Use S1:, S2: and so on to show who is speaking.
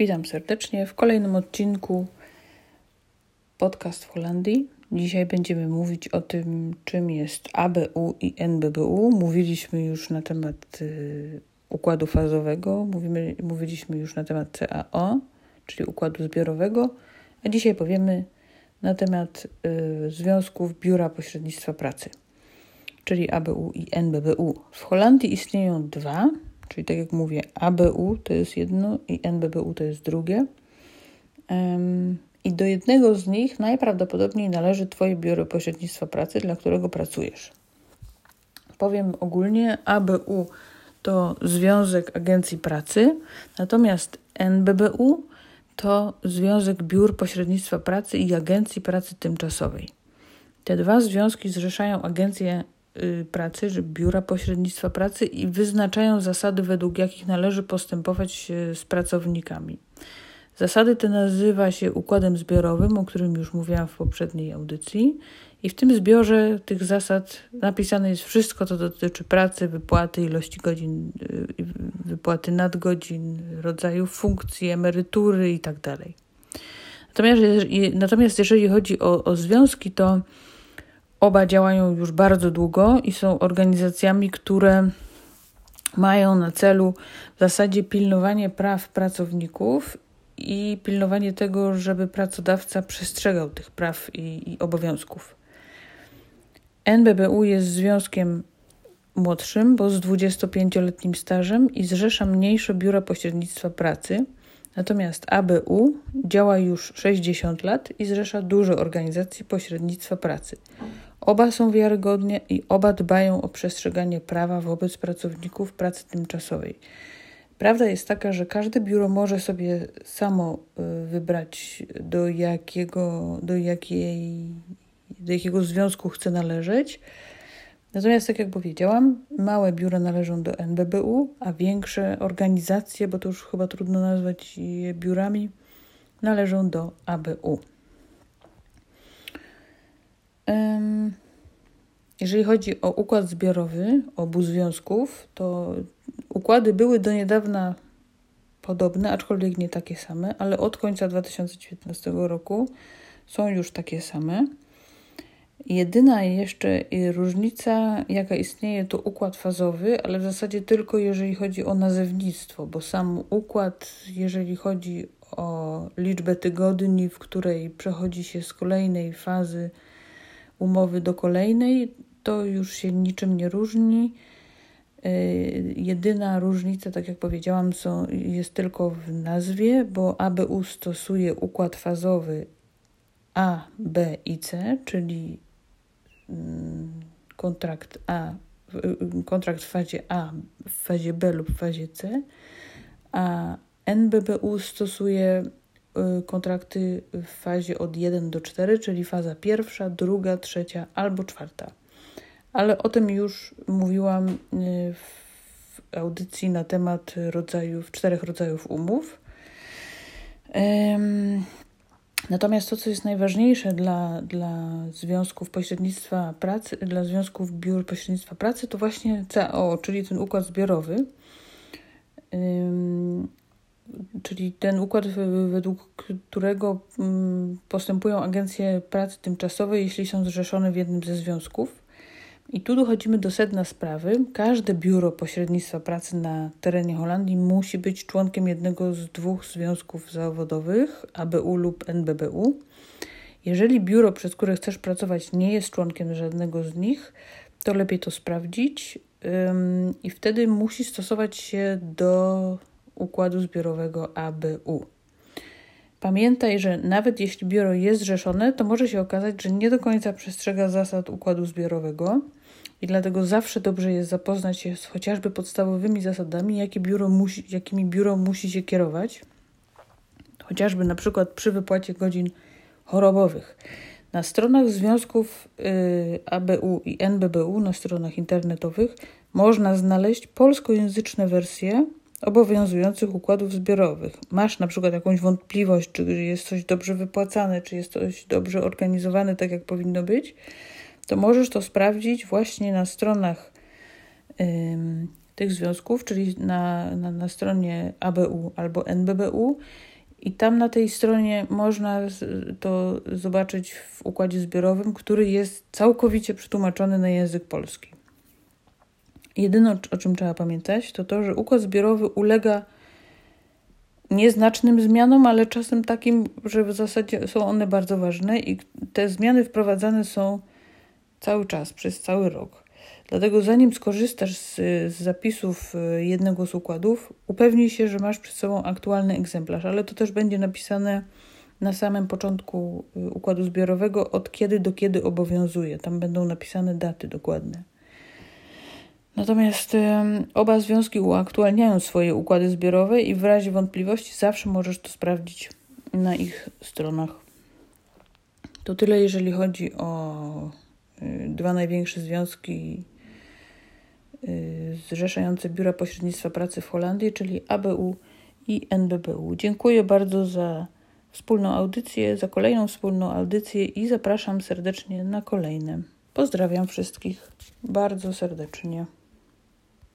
S1: Witam serdecznie w kolejnym odcinku Podcast w Holandii. Dzisiaj będziemy mówić o tym, czym jest ABU i NBBU. Mówiliśmy już na temat y, układu fazowego, mówimy, mówiliśmy już na temat CAO, czyli układu zbiorowego, a dzisiaj powiemy na temat y, związków Biura Pośrednictwa Pracy, czyli ABU i NBBU. W Holandii istnieją dwa Czyli tak jak mówię, ABU to jest jedno i NBBU to jest drugie. I do jednego z nich najprawdopodobniej należy Twoje biuro pośrednictwa pracy, dla którego pracujesz. Powiem ogólnie, ABU to Związek Agencji Pracy, natomiast NBBU to Związek Biur Pośrednictwa Pracy i Agencji Pracy Tymczasowej. Te dwa związki zrzeszają agencje pracy, że biura pośrednictwa pracy i wyznaczają zasady, według jakich należy postępować z pracownikami. Zasady te nazywa się układem zbiorowym, o którym już mówiłam w poprzedniej audycji. I w tym zbiorze tych zasad napisane jest wszystko, co dotyczy pracy, wypłaty, ilości godzin, y, wypłaty nadgodzin, rodzaju funkcji, emerytury itd. Tak natomiast, natomiast jeżeli chodzi o, o związki, to Oba działają już bardzo długo i są organizacjami, które mają na celu w zasadzie pilnowanie praw pracowników i pilnowanie tego, żeby pracodawca przestrzegał tych praw i, i obowiązków. NBBU jest związkiem młodszym, bo z 25-letnim stażem i zrzesza mniejsze biura pośrednictwa pracy. Natomiast ABU działa już 60 lat i zrzesza dużo organizacji pośrednictwa pracy. Oba są wiarygodnie i oba dbają o przestrzeganie prawa wobec pracowników pracy tymczasowej. Prawda jest taka, że każde biuro może sobie samo y, wybrać, do jakiego, do jakiej, do jakiego związku chce należeć. Natomiast, tak jak powiedziałam, małe biura należą do NBBU, a większe organizacje, bo to już chyba trudno nazwać je biurami, należą do ABU. Jeżeli chodzi o układ zbiorowy obu związków, to układy były do niedawna podobne, aczkolwiek nie takie same, ale od końca 2019 roku są już takie same. Jedyna jeszcze różnica, jaka istnieje, to układ fazowy, ale w zasadzie tylko jeżeli chodzi o nazewnictwo, bo sam układ, jeżeli chodzi o liczbę tygodni, w której przechodzi się z kolejnej fazy umowy do kolejnej, to już się niczym nie różni. Y, jedyna różnica, tak jak powiedziałam, są, jest tylko w nazwie, bo ABU stosuje układ fazowy A, B i C, czyli mm, kontrakt A, y, kontrakt w fazie A, w fazie B lub w fazie C, a NBBU stosuje y, kontrakty w fazie od 1 do 4, czyli faza pierwsza, druga, trzecia albo czwarta ale o tym już mówiłam y, w audycji na temat rodzajów, czterech rodzajów umów. Natomiast to, co jest najważniejsze dla, dla związków pośrednictwa pracy, dla związków biur pośrednictwa pracy, to właśnie CAO, czyli ten układ zbiorowy. Czyli ten układ, według którego mm, postępują agencje pracy tymczasowej, jeśli są zrzeszone w jednym ze związków. I tu dochodzimy do sedna sprawy. Każde biuro pośrednictwa pracy na terenie Holandii musi być członkiem jednego z dwóch związków zawodowych, ABU lub NBBU. Jeżeli biuro, przez które chcesz pracować, nie jest członkiem żadnego z nich, to lepiej to sprawdzić ym, i wtedy musi stosować się do układu zbiorowego ABU. Pamiętaj, że nawet jeśli biuro jest zrzeszone, to może się okazać, że nie do końca przestrzega zasad układu zbiorowego i dlatego zawsze dobrze jest zapoznać się z chociażby podstawowymi zasadami, jakie biuro musi, jakimi biuro musi się kierować, chociażby na przykład przy wypłacie godzin chorobowych. Na stronach związków y, ABU i NBBU, na stronach internetowych, można znaleźć polskojęzyczne wersje obowiązujących układów zbiorowych. Masz na przykład jakąś wątpliwość, czy jest coś dobrze wypłacane, czy jest coś dobrze organizowane, tak jak powinno być, to możesz to sprawdzić właśnie na stronach tych związków, czyli na, na, na stronie ABU albo NBBU. I tam na tej stronie można to zobaczyć w układzie zbiorowym, który jest całkowicie przetłumaczony na język polski. Jedyne, o czym trzeba pamiętać, to to, że układ zbiorowy ulega nieznacznym zmianom, ale czasem takim, że w zasadzie są one bardzo ważne i te zmiany wprowadzane są cały czas, przez cały rok. Dlatego zanim skorzystasz z, z, zapisów e, jednego z układów, upewnij się, że masz przed sobą aktualny egzemplarz, ale to też będzie napisane na samym początku e, układu zbiorowego, od kiedy do kiedy obowiązuje. Tam będą napisane daty dokładne. Natomiast oba związki uaktualniają swoje układy zbiorowe i w razie wątpliwości zawsze możesz to sprawdzić na ich stronach. To tyle, jeżeli chodzi o dwa największe związki y, zrzeszające Biura Pośrednictwa Pracy w Holandii, czyli ABU i NBBU. Dziękuję bardzo za wspólną audycję, za kolejną wspólną audycję i zapraszam serdecznie na kolejne. Pozdrawiam wszystkich bardzo serdecznie.